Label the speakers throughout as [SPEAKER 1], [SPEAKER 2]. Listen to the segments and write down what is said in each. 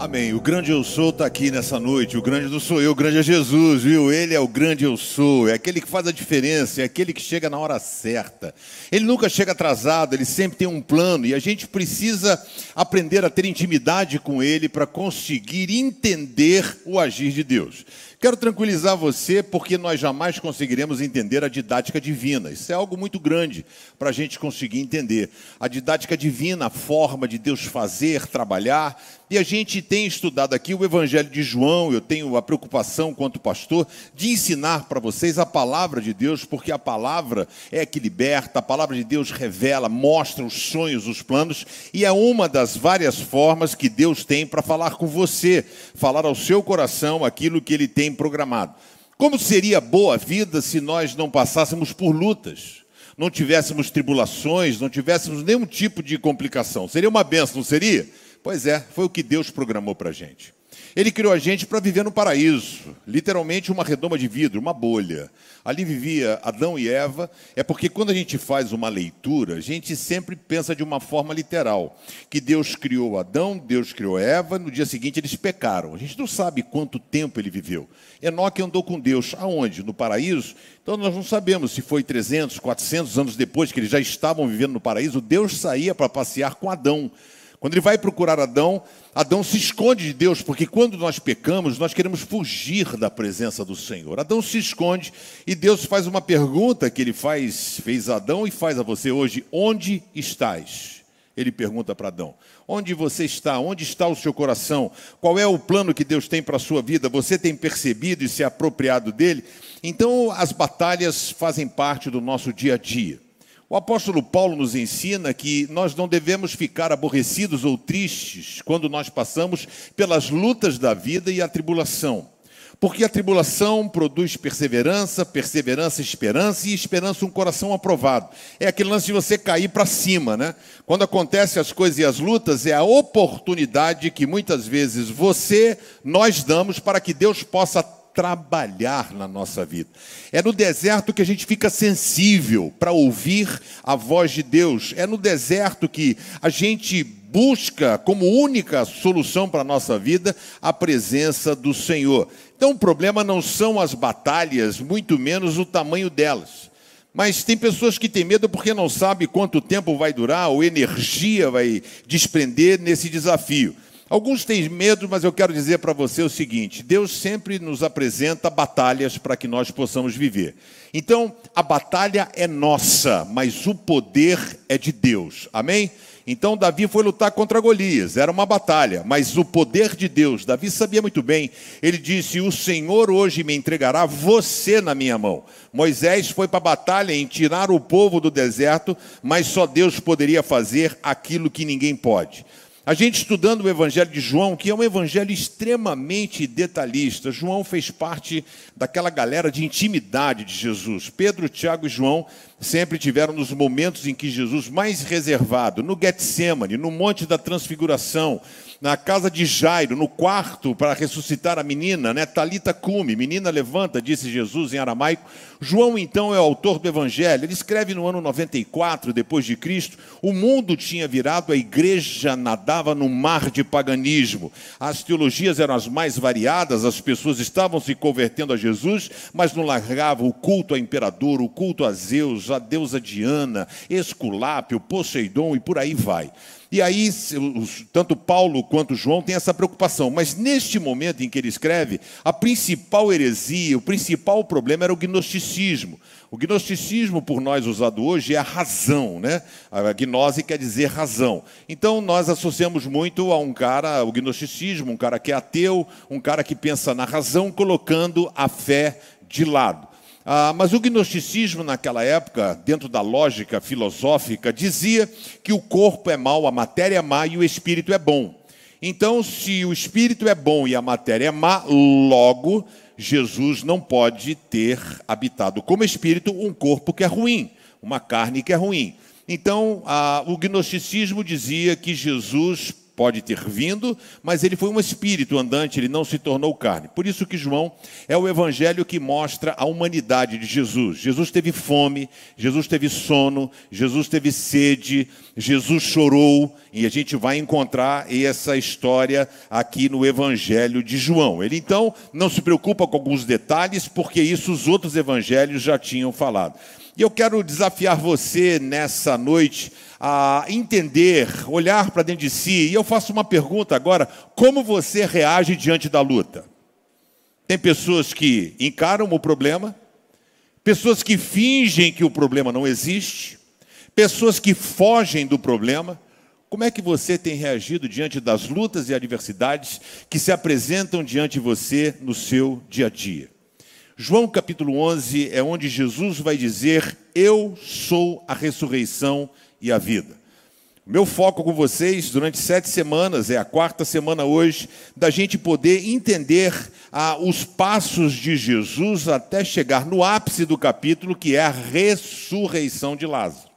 [SPEAKER 1] Amém. O grande eu sou está aqui nessa noite. O grande não sou eu, o grande é Jesus, viu? Ele é o grande eu sou. É aquele que faz a diferença, é aquele que chega na hora certa. Ele nunca chega atrasado, ele sempre tem um plano e a gente precisa aprender a ter intimidade com ele para conseguir entender o agir de Deus. Quero tranquilizar você porque nós jamais conseguiremos entender a didática divina. Isso é algo muito grande para a gente conseguir entender. A didática divina, a forma de Deus fazer, trabalhar. E a gente tem estudado aqui o Evangelho de João. Eu tenho a preocupação, quanto pastor, de ensinar para vocês a palavra de Deus, porque a palavra é que liberta, a palavra de Deus revela, mostra os sonhos, os planos, e é uma das várias formas que Deus tem para falar com você, falar ao seu coração aquilo que ele tem programado. Como seria boa a vida se nós não passássemos por lutas, não tivéssemos tribulações, não tivéssemos nenhum tipo de complicação? Seria uma benção, não seria? Pois é, foi o que Deus programou para a gente. Ele criou a gente para viver no paraíso, literalmente uma redoma de vidro, uma bolha. Ali vivia Adão e Eva. É porque quando a gente faz uma leitura, a gente sempre pensa de uma forma literal, que Deus criou Adão, Deus criou Eva, no dia seguinte eles pecaram. A gente não sabe quanto tempo ele viveu. Enoque andou com Deus aonde? No paraíso? Então nós não sabemos se foi 300, 400 anos depois que eles já estavam vivendo no paraíso, Deus saía para passear com Adão. Quando ele vai procurar Adão, Adão se esconde de Deus, porque quando nós pecamos, nós queremos fugir da presença do Senhor. Adão se esconde e Deus faz uma pergunta que ele faz, fez a Adão e faz a você hoje: onde estás? Ele pergunta para Adão: onde você está? Onde está o seu coração? Qual é o plano que Deus tem para a sua vida? Você tem percebido e se apropriado dele? Então, as batalhas fazem parte do nosso dia a dia. O apóstolo Paulo nos ensina que nós não devemos ficar aborrecidos ou tristes quando nós passamos pelas lutas da vida e a tribulação. Porque a tribulação produz perseverança, perseverança, esperança e esperança um coração aprovado. É aquele lance de você cair para cima, né? Quando acontecem as coisas e as lutas, é a oportunidade que muitas vezes você, nós damos para que Deus possa trabalhar na nossa vida. É no deserto que a gente fica sensível para ouvir a voz de Deus. É no deserto que a gente busca como única solução para a nossa vida a presença do Senhor. Então o problema não são as batalhas, muito menos o tamanho delas. Mas tem pessoas que têm medo porque não sabem quanto tempo vai durar ou energia vai desprender nesse desafio. Alguns têm medo, mas eu quero dizer para você o seguinte: Deus sempre nos apresenta batalhas para que nós possamos viver. Então, a batalha é nossa, mas o poder é de Deus. Amém? Então, Davi foi lutar contra Golias, era uma batalha, mas o poder de Deus, Davi sabia muito bem. Ele disse: O Senhor hoje me entregará você na minha mão. Moisés foi para a batalha em tirar o povo do deserto, mas só Deus poderia fazer aquilo que ninguém pode. A gente estudando o Evangelho de João, que é um evangelho extremamente detalhista. João fez parte daquela galera de intimidade de Jesus. Pedro, Tiago e João sempre tiveram nos momentos em que Jesus mais reservado, no Getsemane, no Monte da Transfiguração, na casa de Jairo, no quarto para ressuscitar a menina, né? Talita cume, menina levanta, disse Jesus em aramaico. João então é o autor do evangelho. Ele escreve no ano 94 depois de Cristo, o mundo tinha virado, a igreja nadava no mar de paganismo. As teologias eram as mais variadas, as pessoas estavam se convertendo a Jesus, mas não largavam o culto ao imperador, o culto a Zeus, a deusa Diana, Esculápio, Poseidon e por aí vai. E aí, tanto Paulo quanto João têm essa preocupação. Mas neste momento em que ele escreve, a principal heresia, o principal problema era o gnosticismo. O gnosticismo, por nós usado hoje, é a razão, né? A gnose quer dizer razão. Então, nós associamos muito a um cara, o gnosticismo, um cara que é ateu, um cara que pensa na razão, colocando a fé de lado. Ah, mas o gnosticismo, naquela época, dentro da lógica filosófica, dizia que o corpo é mau, a matéria é má e o espírito é bom. Então, se o espírito é bom e a matéria é má, logo Jesus não pode ter habitado como espírito um corpo que é ruim, uma carne que é ruim. Então, o gnosticismo dizia que Jesus pode ter vindo, mas ele foi um espírito andante, ele não se tornou carne. Por isso que João é o evangelho que mostra a humanidade de Jesus. Jesus teve fome, Jesus teve sono, Jesus teve sede, Jesus chorou, e a gente vai encontrar essa história aqui no evangelho de João. Ele então não se preocupa com alguns detalhes, porque isso os outros evangelhos já tinham falado. E eu quero desafiar você nessa noite a entender, olhar para dentro de si. E eu faço uma pergunta agora: como você reage diante da luta? Tem pessoas que encaram o problema, pessoas que fingem que o problema não existe, pessoas que fogem do problema. Como é que você tem reagido diante das lutas e adversidades que se apresentam diante de você no seu dia a dia? João capítulo 11 é onde Jesus vai dizer: Eu sou a ressurreição e a vida. Meu foco com vocês durante sete semanas, é a quarta semana hoje, da gente poder entender ah, os passos de Jesus até chegar no ápice do capítulo, que é a ressurreição de Lázaro.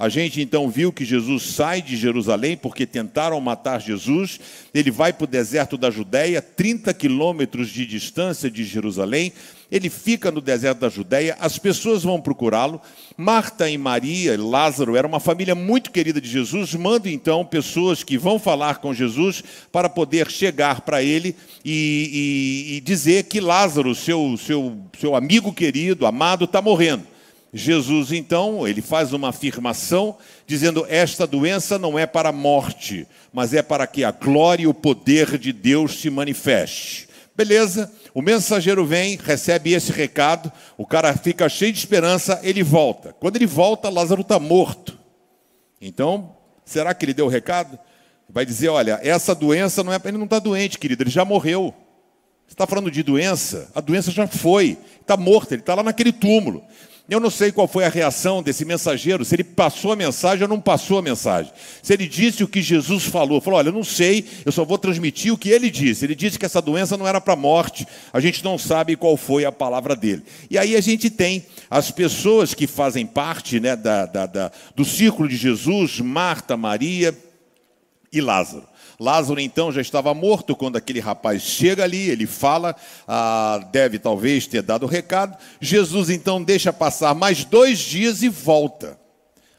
[SPEAKER 1] A gente então viu que Jesus sai de Jerusalém porque tentaram matar Jesus. Ele vai para o deserto da Judéia, 30 quilômetros de distância de Jerusalém. Ele fica no deserto da Judéia, as pessoas vão procurá-lo. Marta e Maria, Lázaro, era uma família muito querida de Jesus. Manda então pessoas que vão falar com Jesus para poder chegar para ele e, e, e, dizer que Lázaro, seu, seu, seu amigo querido, amado, está morrendo. Jesus, então, ele faz uma afirmação dizendo: Esta doença não é para a morte, mas é para que a glória e o poder de Deus se manifeste. Beleza, o mensageiro vem, recebe esse recado, o cara fica cheio de esperança, ele volta. Quando ele volta, Lázaro está morto. Então, será que ele deu o recado? Vai dizer: Olha, essa doença não é. Ele não está doente, querido, ele já morreu. Você está falando de doença? A doença já foi, está morto, ele está lá naquele túmulo. Eu não sei qual foi a reação desse mensageiro, se ele passou a mensagem ou não passou a mensagem. Se ele disse o que Jesus falou, falou: Olha, eu não sei, eu só vou transmitir o que ele disse. Ele disse que essa doença não era para morte, a gente não sabe qual foi a palavra dele. E aí a gente tem as pessoas que fazem parte né, da, da, da do círculo de Jesus: Marta, Maria e Lázaro. Lázaro então já estava morto quando aquele rapaz chega ali, ele fala, ah, deve talvez ter dado o recado. Jesus então deixa passar mais dois dias e volta.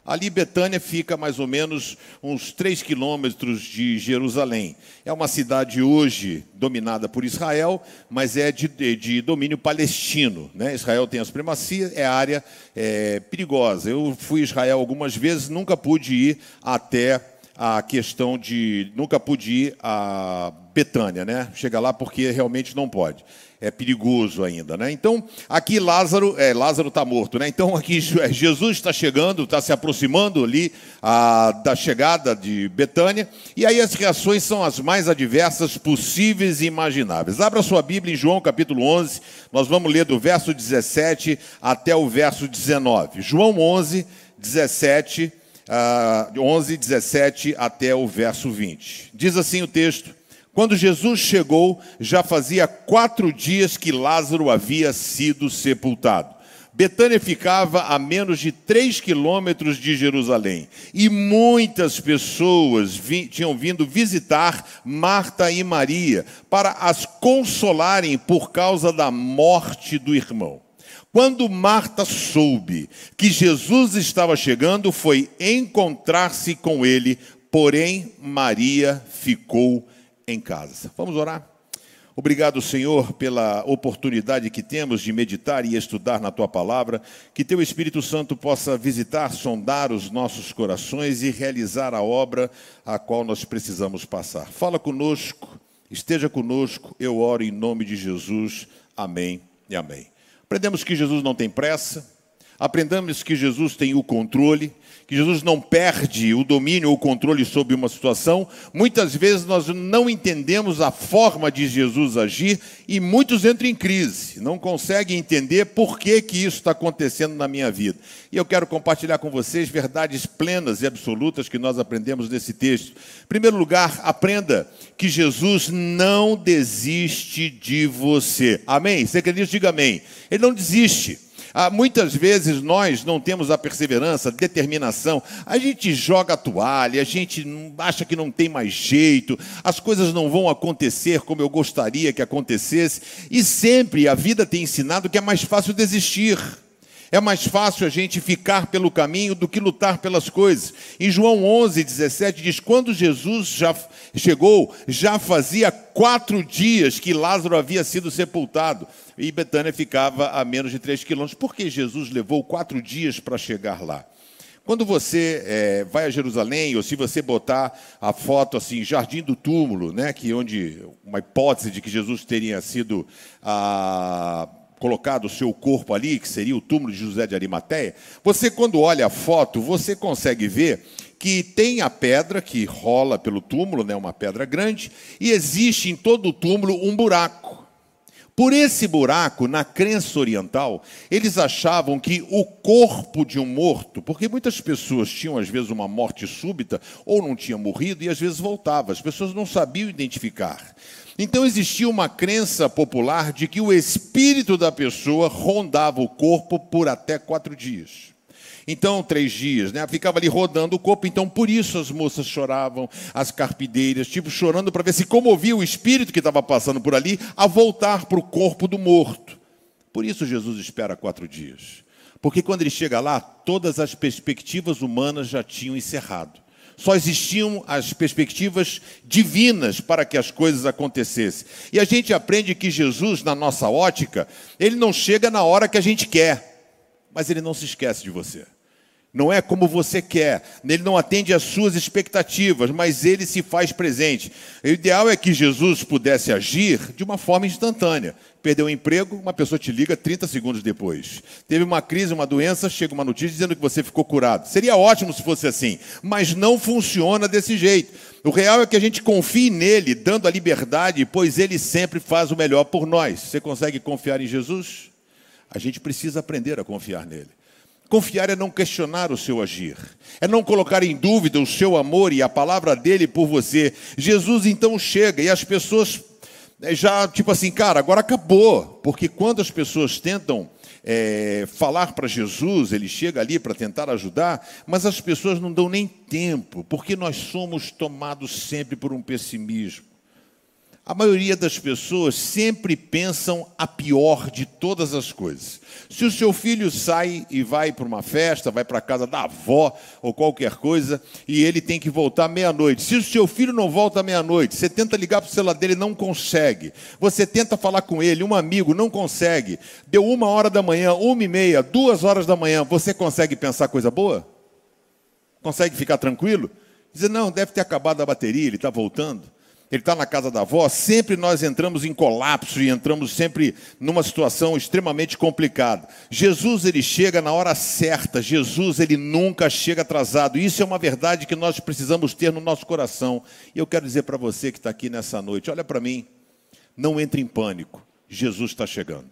[SPEAKER 1] Ali Betânia fica mais ou menos uns três quilômetros de Jerusalém. É uma cidade hoje dominada por Israel, mas é de, de, de domínio palestino. Né? Israel tem a supremacia, é área é, perigosa. Eu fui a Israel algumas vezes, nunca pude ir até a questão de nunca pude ir a Betânia, né? Chega lá porque realmente não pode. É perigoso ainda, né? Então, aqui Lázaro, é, Lázaro está morto, né? Então, aqui é, Jesus está chegando, está se aproximando ali a, da chegada de Betânia, e aí as reações são as mais adversas possíveis e imagináveis. Abra sua Bíblia em João capítulo 11, nós vamos ler do verso 17 até o verso 19. João 11, 17 uh, 11, 17 até o verso 20. Diz assim o texto: Quando Jesus chegou, já fazia quatro dias que Lázaro havia sido sepultado. Betânia ficava a menos de três quilômetros de Jerusalém e muitas pessoas vi, tinham vindo visitar Marta e Maria para as consolarem por causa da morte do irmão. Quando Marta soube que Jesus estava chegando, foi encontrar-se com ele, porém Maria ficou em casa. Vamos orar? Obrigado, Senhor, pela oportunidade que temos de meditar e estudar na tua palavra. Que teu Espírito Santo possa visitar, sondar os nossos corações e realizar a obra a qual nós precisamos passar. Fala conosco, esteja conosco. Eu oro em nome de Jesus. Amém e amém. Aprendemos que Jesus não tem pressa, aprendemos que Jesus tem o controle, que Jesus não perde o domínio ou o controle sobre uma situação. Muitas vezes nós não entendemos a forma de Jesus agir e muitos entram em crise, não conseguem entender por que, que isso está acontecendo na minha vida. E eu quero compartilhar com vocês verdades plenas e absolutas que nós aprendemos nesse texto. Em primeiro lugar, aprenda que Jesus não desiste de você. Amém? Você acredita? Diga amém. Ele não desiste. Ah, muitas vezes nós não temos a perseverança, a determinação, a gente joga a toalha, a gente acha que não tem mais jeito, as coisas não vão acontecer como eu gostaria que acontecesse, e sempre a vida tem ensinado que é mais fácil desistir. É mais fácil a gente ficar pelo caminho do que lutar pelas coisas. Em João 11, 17 diz: Quando Jesus já chegou, já fazia quatro dias que Lázaro havia sido sepultado. E Betânia ficava a menos de três quilômetros. Por que Jesus levou quatro dias para chegar lá? Quando você é, vai a Jerusalém, ou se você botar a foto assim, Jardim do Túmulo, né, que onde uma hipótese de que Jesus teria sido ah, colocado o seu corpo ali, que seria o túmulo de José de Arimateia, você quando olha a foto, você consegue ver que tem a pedra que rola pelo túmulo, né, uma pedra grande, e existe em todo o túmulo um buraco. Por esse buraco, na crença oriental, eles achavam que o corpo de um morto, porque muitas pessoas tinham às vezes uma morte súbita ou não tinha morrido e às vezes voltava, as pessoas não sabiam identificar. Então existia uma crença popular de que o espírito da pessoa rondava o corpo por até quatro dias. Então, três dias, né? Ficava ali rodando o corpo. Então, por isso as moças choravam, as carpideiras, tipo, chorando para ver se comovia o espírito que estava passando por ali a voltar para o corpo do morto. Por isso Jesus espera quatro dias. Porque quando ele chega lá, todas as perspectivas humanas já tinham encerrado. Só existiam as perspectivas divinas para que as coisas acontecessem. E a gente aprende que Jesus, na nossa ótica, ele não chega na hora que a gente quer, mas ele não se esquece de você. Não é como você quer, ele não atende às suas expectativas, mas ele se faz presente. O ideal é que Jesus pudesse agir de uma forma instantânea. Perdeu o emprego, uma pessoa te liga 30 segundos depois. Teve uma crise, uma doença, chega uma notícia dizendo que você ficou curado. Seria ótimo se fosse assim, mas não funciona desse jeito. O real é que a gente confie nele, dando a liberdade, pois ele sempre faz o melhor por nós. Você consegue confiar em Jesus? A gente precisa aprender a confiar nele. Confiar é não questionar o seu agir, é não colocar em dúvida o seu amor e a palavra dele por você. Jesus então chega e as pessoas eh, já, tipo assim, cara, agora acabou, porque quando as pessoas tentam é, falar para Jesus, ele chega ali para tentar ajudar, mas as pessoas não dão nem tempo, porque nós somos tomados sempre por um pessimismo. A maioria das pessoas sempre pensam a pior de todas as coisas. Se o seu filho sai e vai para uma festa, vai para a casa da avó ou qualquer coisa, e ele tem que voltar meia-noite. Se o seu filho não volta meia-noite, você tenta ligar para o celular dele, não consegue. Você tenta falar com ele, um amigo, não consegue. Deu uma hora da manhã, uma e meia, duas horas da manhã, você consegue pensar coisa boa? Consegue ficar tranquilo? Dizer, não, deve ter acabado a bateria, ele está voltando ele está na casa da avó, sempre nós entramos em colapso e entramos sempre numa situação extremamente complicada. Jesus, ele chega na hora certa, Jesus, ele nunca chega atrasado. Isso é uma verdade que nós precisamos ter no nosso coração. E eu quero dizer para você que está aqui nessa noite: olha para mim, não entre em pânico, Jesus está chegando.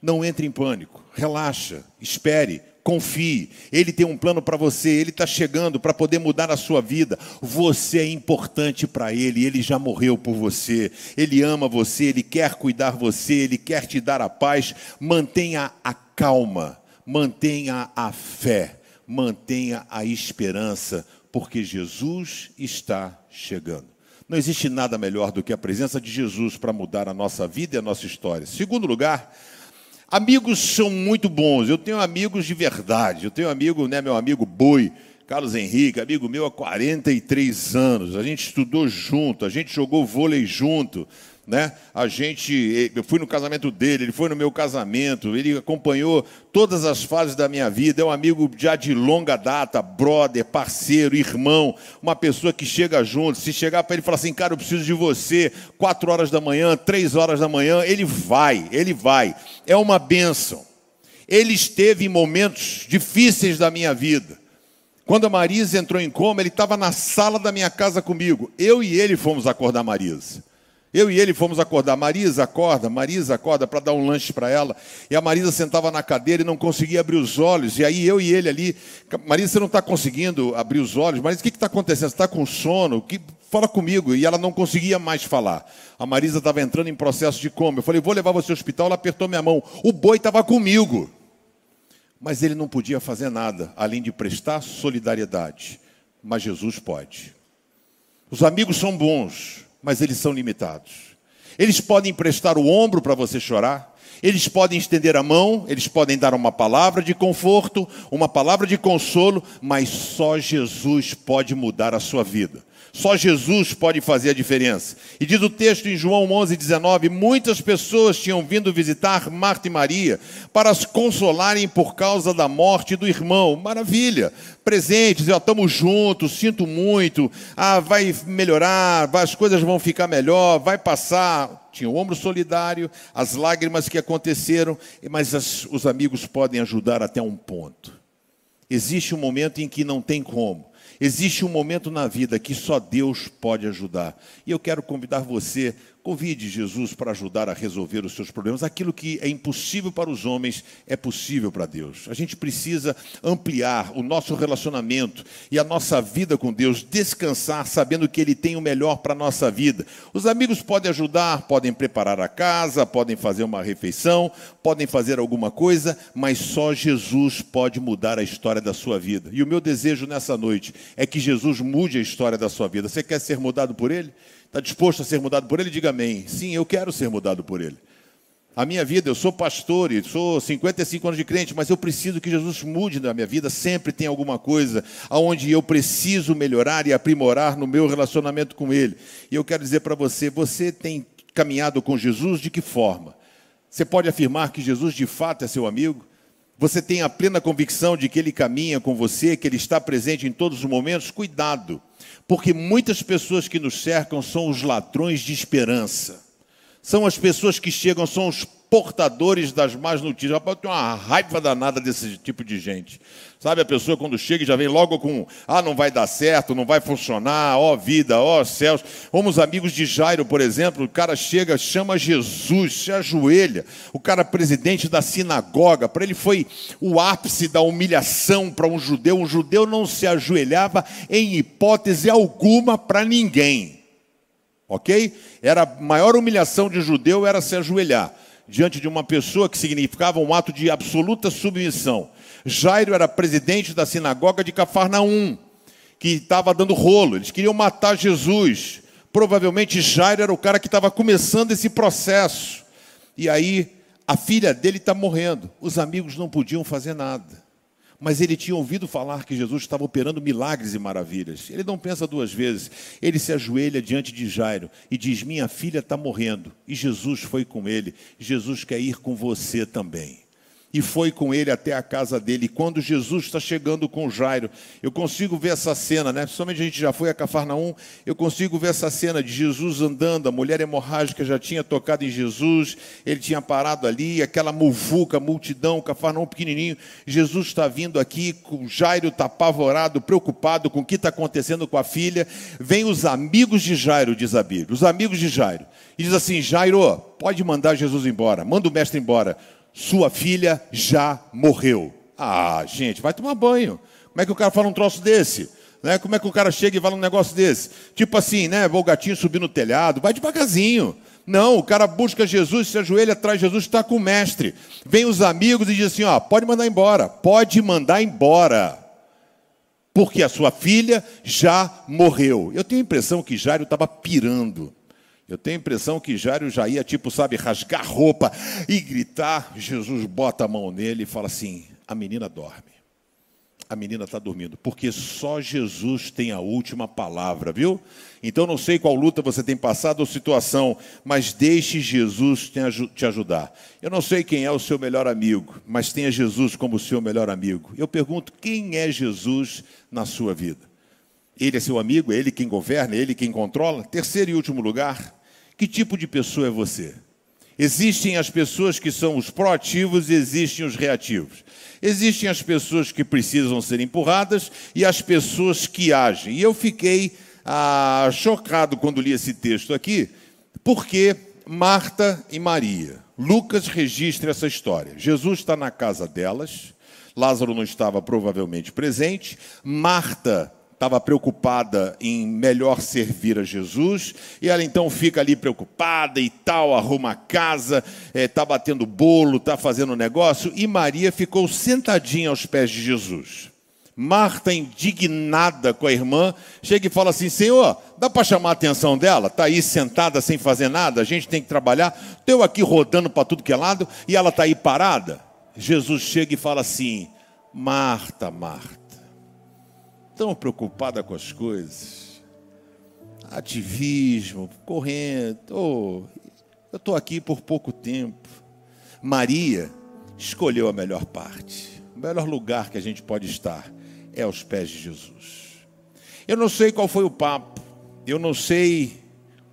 [SPEAKER 1] Não entre em pânico, relaxa, espere, Confie, Ele tem um plano para você, Ele está chegando para poder mudar a sua vida. Você é importante para Ele, Ele já morreu por você, Ele ama você, Ele quer cuidar você, Ele quer te dar a paz. Mantenha a calma, mantenha a fé, mantenha a esperança, porque Jesus está chegando. Não existe nada melhor do que a presença de Jesus para mudar a nossa vida e a nossa história. Segundo lugar, Amigos são muito bons. Eu tenho amigos de verdade. Eu tenho amigo, né, meu amigo Boi, Carlos Henrique, amigo meu há 43 anos. A gente estudou junto, a gente jogou vôlei junto né? A gente, eu fui no casamento dele, ele foi no meu casamento, ele acompanhou todas as fases da minha vida, é um amigo já de longa data, brother, parceiro, irmão, uma pessoa que chega junto. Se chegar para ele e falar assim, cara, eu preciso de você, quatro horas da manhã, três horas da manhã, ele vai, ele vai. É uma bênção. Ele esteve em momentos difíceis da minha vida. Quando a Marisa entrou em coma, ele estava na sala da minha casa comigo. Eu e ele fomos acordar a Marisa. Eu e ele fomos acordar. Marisa, acorda, Marisa, acorda para dar um lanche para ela. E a Marisa sentava na cadeira e não conseguia abrir os olhos. E aí eu e ele ali, Marisa, você não está conseguindo abrir os olhos. Marisa, o que está acontecendo? Você está com sono? Que... Fala comigo. E ela não conseguia mais falar. A Marisa estava entrando em processo de coma. Eu falei, vou levar você ao hospital. Ela apertou minha mão. O boi estava comigo. mas ele não podia fazer nada além de prestar solidariedade. Mas Jesus pode. Os amigos são bons, mas eles são limitados. Eles podem emprestar o ombro para você chorar, eles podem estender a mão, eles podem dar uma palavra de conforto, uma palavra de consolo, mas só Jesus pode mudar a sua vida. Só Jesus pode fazer a diferença. E diz o texto em João 11, 19: muitas pessoas tinham vindo visitar Marta e Maria para as consolarem por causa da morte do irmão. Maravilha! Presentes, estamos juntos, sinto muito, ah, vai melhorar, as coisas vão ficar melhor, vai passar. Tinha o ombro solidário, as lágrimas que aconteceram, mas as, os amigos podem ajudar até um ponto. Existe um momento em que não tem como. Existe um momento na vida que só Deus pode ajudar. E eu quero convidar você Convide Jesus para ajudar a resolver os seus problemas. Aquilo que é impossível para os homens é possível para Deus. A gente precisa ampliar o nosso relacionamento e a nossa vida com Deus, descansar sabendo que Ele tem o melhor para a nossa vida. Os amigos podem ajudar, podem preparar a casa, podem fazer uma refeição, podem fazer alguma coisa, mas só Jesus pode mudar a história da sua vida. E o meu desejo nessa noite é que Jesus mude a história da sua vida. Você quer ser mudado por Ele? Está disposto a ser mudado por ele? Diga amém. Sim, eu quero ser mudado por ele. A minha vida, eu sou pastor e sou 55 anos de crente, mas eu preciso que Jesus mude na minha vida. Sempre tem alguma coisa aonde eu preciso melhorar e aprimorar no meu relacionamento com Ele. E eu quero dizer para você: você tem caminhado com Jesus de que forma? Você pode afirmar que Jesus de fato é seu amigo? Você tem a plena convicção de que Ele caminha com você, que Ele está presente em todos os momentos? Cuidado! Porque muitas pessoas que nos cercam são os ladrões de esperança. São as pessoas que chegam, são os portadores das más notícias. Rapaz, eu tenho uma raiva danada desse tipo de gente. Sabe, a pessoa quando chega e já vem logo com, ah, não vai dar certo, não vai funcionar, ó vida, ó céus. Como os amigos de Jairo, por exemplo, o cara chega, chama Jesus, se ajoelha. O cara presidente da sinagoga, para ele foi o ápice da humilhação para um judeu. Um judeu não se ajoelhava em hipótese alguma para ninguém. Ok? Era a maior humilhação de judeu era se ajoelhar diante de uma pessoa que significava um ato de absoluta submissão. Jairo era presidente da sinagoga de Cafarnaum, que estava dando rolo. Eles queriam matar Jesus. Provavelmente Jairo era o cara que estava começando esse processo. E aí a filha dele está morrendo. Os amigos não podiam fazer nada. Mas ele tinha ouvido falar que Jesus estava operando milagres e maravilhas. Ele não pensa duas vezes. Ele se ajoelha diante de Jairo e diz: Minha filha está morrendo. E Jesus foi com ele. Jesus quer ir com você também e foi com ele até a casa dele. E quando Jesus está chegando com Jairo, eu consigo ver essa cena, né? Principalmente a gente já foi a Cafarnaum, eu consigo ver essa cena de Jesus andando, a mulher hemorrágica já tinha tocado em Jesus, ele tinha parado ali, aquela muvuca, multidão, Cafarnaum pequenininho. Jesus está vindo aqui, Jairo está apavorado, preocupado com o que está acontecendo com a filha. Vem os amigos de Jairo, diz a Bíblia, os amigos de Jairo. E diz assim: Jairo, pode mandar Jesus embora, manda o mestre embora sua filha já morreu. Ah, gente, vai tomar banho. Como é que o cara fala um troço desse? Né? Como é que o cara chega e fala um negócio desse? Tipo assim, né? O gatinho subir no telhado, vai devagarzinho. Não, o cara busca Jesus, se ajoelha atrás de Jesus, está com o mestre. Vem os amigos e diz assim: ó, pode mandar embora, pode mandar embora. Porque a sua filha já morreu. Eu tenho a impressão que Jairo estava pirando. Eu tenho a impressão que Jairo já ia, tipo, sabe, rasgar roupa e gritar. Jesus bota a mão nele e fala assim: a menina dorme. A menina está dormindo, porque só Jesus tem a última palavra, viu? Então não sei qual luta você tem passado ou situação, mas deixe Jesus te ajudar. Eu não sei quem é o seu melhor amigo, mas tenha Jesus como seu melhor amigo. Eu pergunto: quem é Jesus na sua vida? Ele é seu amigo, é ele quem governa, é ele quem controla. Terceiro e último lugar, que tipo de pessoa é você? Existem as pessoas que são os proativos e existem os reativos. Existem as pessoas que precisam ser empurradas e as pessoas que agem. E eu fiquei ah, chocado quando li esse texto aqui, porque Marta e Maria. Lucas registra essa história. Jesus está na casa delas, Lázaro não estava provavelmente presente, Marta estava preocupada em melhor servir a Jesus, e ela então fica ali preocupada e tal, arruma a casa, está é, batendo bolo, está fazendo negócio, e Maria ficou sentadinha aos pés de Jesus. Marta, indignada com a irmã, chega e fala assim: Senhor, dá para chamar a atenção dela? Está aí sentada sem fazer nada, a gente tem que trabalhar. Estou aqui rodando para tudo que é lado e ela está aí parada. Jesus chega e fala assim: Marta, Marta, tão preocupada com as coisas, ativismo, correndo, oh, eu estou aqui por pouco tempo. Maria escolheu a melhor parte, o melhor lugar que a gente pode estar é aos pés de Jesus. Eu não sei qual foi o papo, eu não sei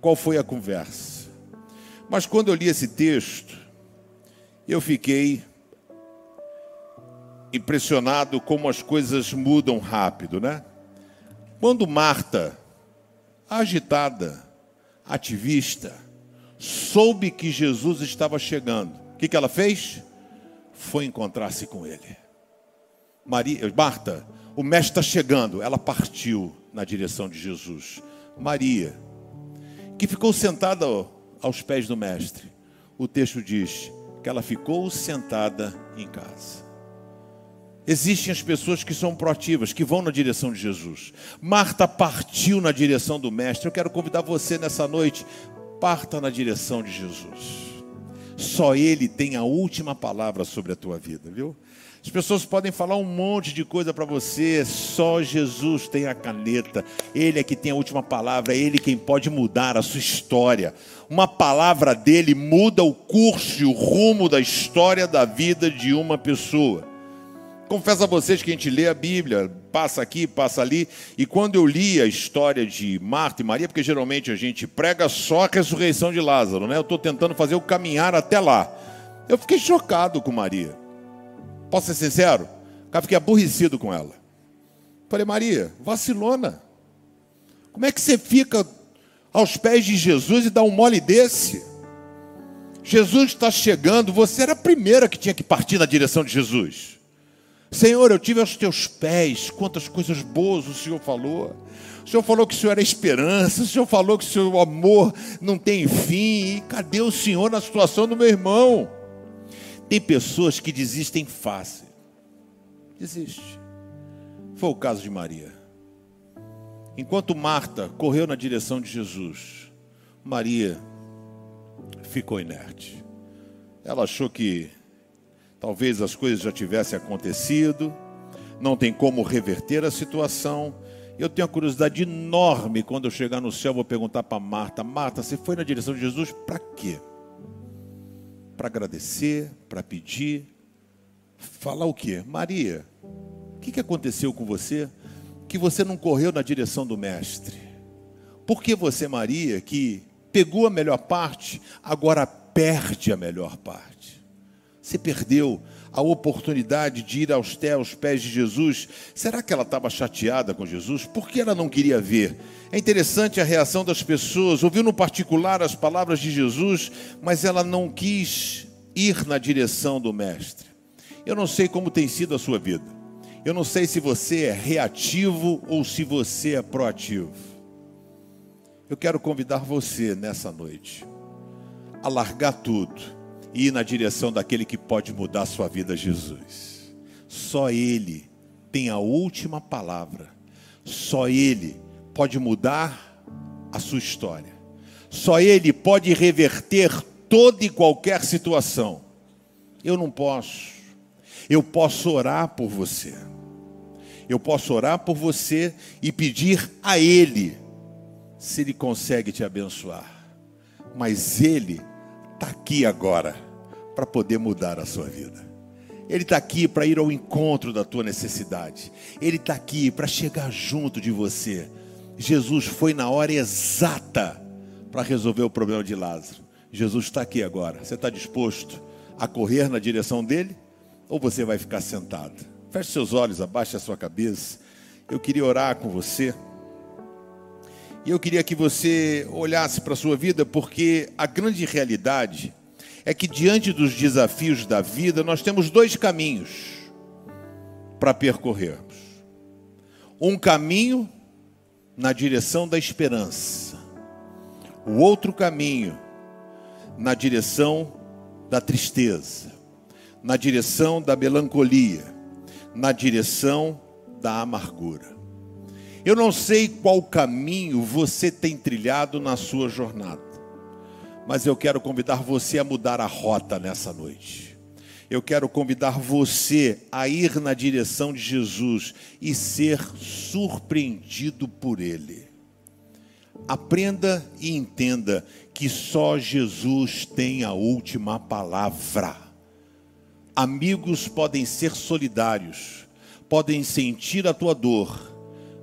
[SPEAKER 1] qual foi a conversa, mas quando eu li esse texto, eu fiquei impressionado como as coisas mudam rápido, né? Quando Marta, agitada, ativista, soube que Jesus estava chegando, o que, que ela fez? Foi encontrar-se com ele. Maria, Marta, o mestre está chegando. Ela partiu na direção de Jesus. Maria, que ficou sentada aos pés do mestre. O texto diz que ela ficou sentada em casa. Existem as pessoas que são proativas, que vão na direção de Jesus. Marta partiu na direção do Mestre. Eu quero convidar você nessa noite, parta na direção de Jesus. Só Ele tem a última palavra sobre a tua vida, viu? As pessoas podem falar um monte de coisa para você, só Jesus tem a caneta, Ele é que tem a última palavra, é Ele quem pode mudar a sua história. Uma palavra dele muda o curso e o rumo da história da vida de uma pessoa. Confesso a vocês que a gente lê a Bíblia, passa aqui, passa ali, e quando eu li a história de Marta e Maria, porque geralmente a gente prega só a ressurreição de Lázaro, né? Eu estou tentando fazer o caminhar até lá. Eu fiquei chocado com Maria. Posso ser sincero? Eu fiquei aborrecido com ela. Falei, Maria, vacilona. Como é que você fica aos pés de Jesus e dá um mole desse? Jesus está chegando, você era a primeira que tinha que partir na direção de Jesus. Senhor, eu tive aos teus pés, quantas coisas boas o Senhor falou. O Senhor falou que o Senhor era esperança, o Senhor falou que o seu amor não tem fim. E cadê o Senhor na situação do meu irmão? Tem pessoas que desistem fácil. Desiste. Foi o caso de Maria. Enquanto Marta correu na direção de Jesus, Maria ficou inerte. Ela achou que talvez as coisas já tivessem acontecido, não tem como reverter a situação. Eu tenho uma curiosidade enorme quando eu chegar no céu, vou perguntar para Marta: Marta, você foi na direção de Jesus para quê? para agradecer, para pedir, falar o quê? Maria, o que, que aconteceu com você que você não correu na direção do Mestre? Por que você, Maria, que pegou a melhor parte, agora perde a melhor parte? Você perdeu a oportunidade de ir aos pés de Jesus. Será que ela estava chateada com Jesus? Por que ela não queria ver? É interessante a reação das pessoas. Ouviu no particular as palavras de Jesus, mas ela não quis ir na direção do Mestre. Eu não sei como tem sido a sua vida. Eu não sei se você é reativo ou se você é proativo. Eu quero convidar você nessa noite a largar tudo e ir na direção daquele que pode mudar a sua vida, Jesus. Só Ele tem a última palavra. Só Ele pode mudar a sua história. Só Ele pode reverter toda e qualquer situação. Eu não posso. Eu posso orar por você. Eu posso orar por você e pedir a Ele se Ele consegue te abençoar. Mas Ele está aqui agora para poder mudar a sua vida. Ele está aqui para ir ao encontro da tua necessidade. Ele está aqui para chegar junto de você. Jesus foi na hora exata para resolver o problema de Lázaro. Jesus está aqui agora. Você está disposto a correr na direção dele? Ou você vai ficar sentado? Feche seus olhos, abaixe a sua cabeça. Eu queria orar com você. E eu queria que você olhasse para a sua vida, porque a grande realidade é que diante dos desafios da vida, nós temos dois caminhos para percorrermos. Um caminho na direção da esperança, o outro caminho na direção da tristeza, na direção da melancolia, na direção da amargura. Eu não sei qual caminho você tem trilhado na sua jornada, mas eu quero convidar você a mudar a rota nessa noite. Eu quero convidar você a ir na direção de Jesus e ser surpreendido por Ele. Aprenda e entenda que só Jesus tem a última palavra. Amigos podem ser solidários, podem sentir a tua dor,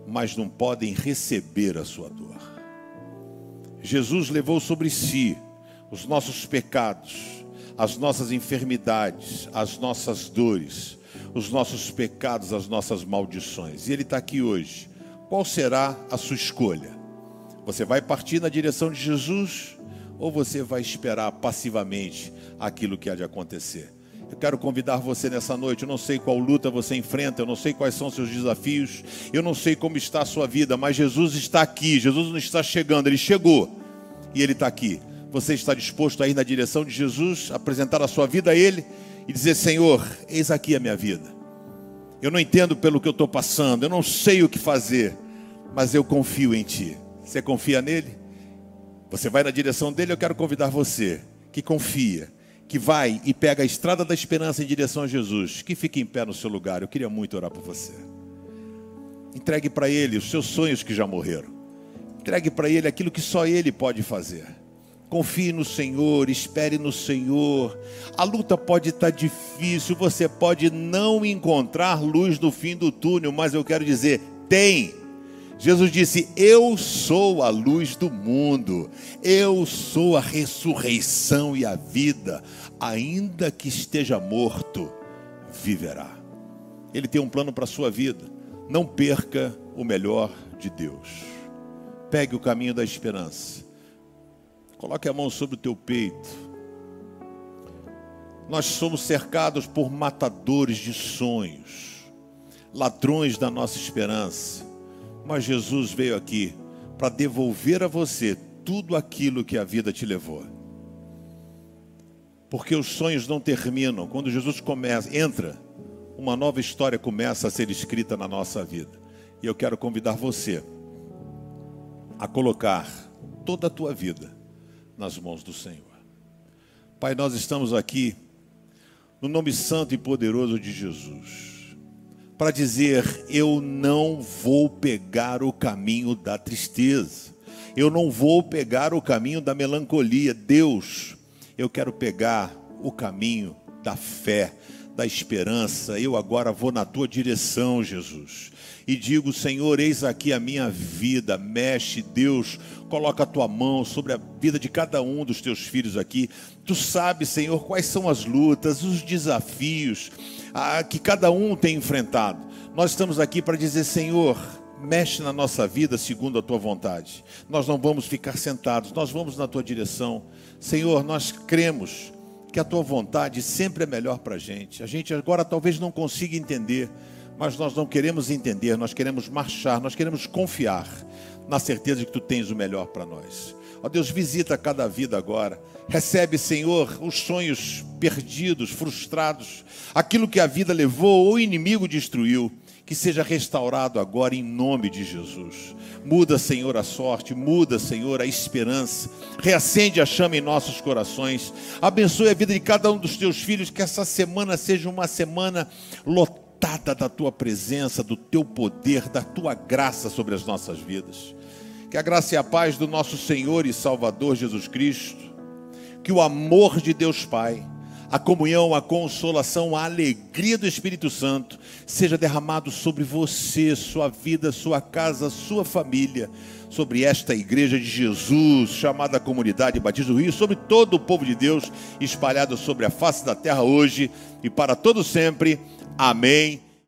[SPEAKER 1] mas não podem receber a sua dor. Jesus levou sobre si os nossos pecados, as nossas enfermidades, as nossas dores, os nossos pecados, as nossas maldições. E Ele está aqui hoje. Qual será a sua escolha? Você vai partir na direção de Jesus ou você vai esperar passivamente aquilo que há de acontecer? Eu quero convidar você nessa noite. Eu não sei qual luta você enfrenta, eu não sei quais são seus desafios, eu não sei como está a sua vida, mas Jesus está aqui. Jesus não está chegando, ele chegou e ele está aqui. Você está disposto a ir na direção de Jesus, apresentar a sua vida a Ele e dizer: Senhor, eis aqui a minha vida. Eu não entendo pelo que eu estou passando, eu não sei o que fazer, mas eu confio em Ti. Você confia nele? Você vai na direção dele? Eu quero convidar você que confia que vai e pega a estrada da esperança em direção a Jesus, que fique em pé no seu lugar. Eu queria muito orar por você. Entregue para Ele os seus sonhos que já morreram. Entregue para Ele aquilo que só Ele pode fazer. Confie no Senhor, espere no Senhor. A luta pode estar difícil, você pode não encontrar luz no fim do túnel, mas eu quero dizer, tem. Jesus disse: Eu sou a luz do mundo, eu sou a ressurreição e a vida, ainda que esteja morto, viverá. Ele tem um plano para a sua vida, não perca o melhor de Deus. Pegue o caminho da esperança, coloque a mão sobre o teu peito. Nós somos cercados por matadores de sonhos, ladrões da nossa esperança mas Jesus veio aqui para devolver a você tudo aquilo que a vida te levou. Porque os sonhos não terminam. Quando Jesus começa, entra, uma nova história começa a ser escrita na nossa vida. E eu quero convidar você a colocar toda a tua vida nas mãos do Senhor. Pai, nós estamos aqui no nome santo e poderoso de Jesus para dizer: eu não vou pegar o caminho da tristeza, eu não vou pegar o caminho da melancolia. Deus, eu quero pegar o caminho da fé, da esperança. Eu agora vou na tua direção, Jesus. E digo, Senhor, eis aqui a minha vida, mexe, Deus, coloca a tua mão sobre a vida de cada um dos teus filhos aqui. Tu sabes, Senhor, quais são as lutas, os desafios a, que cada um tem enfrentado. Nós estamos aqui para dizer, Senhor, mexe na nossa vida segundo a tua vontade. Nós não vamos ficar sentados, nós vamos na tua direção. Senhor, nós cremos que a tua vontade sempre é melhor para a gente. A gente agora talvez não consiga entender, mas nós não queremos entender, nós queremos marchar, nós queremos confiar na certeza de que tu tens o melhor para nós. Ó Deus, visita cada vida agora. Recebe, Senhor, os sonhos perdidos, frustrados, aquilo que a vida levou ou o inimigo destruiu. Que seja restaurado agora em nome de Jesus. Muda, Senhor, a sorte, muda, Senhor, a esperança. Reacende a chama em nossos corações. Abençoe a vida de cada um dos teus filhos. Que essa semana seja uma semana lotada da tua presença, do teu poder, da tua graça sobre as nossas vidas. Que a graça e a paz do nosso Senhor e Salvador Jesus Cristo, que o amor de Deus Pai, a comunhão, a consolação, a alegria do Espírito Santo seja derramado sobre você, sua vida, sua casa, sua família, sobre esta igreja de Jesus, chamada Comunidade Batismo do Rio, sobre todo o povo de Deus espalhado sobre a face da terra hoje e para todo sempre. Amém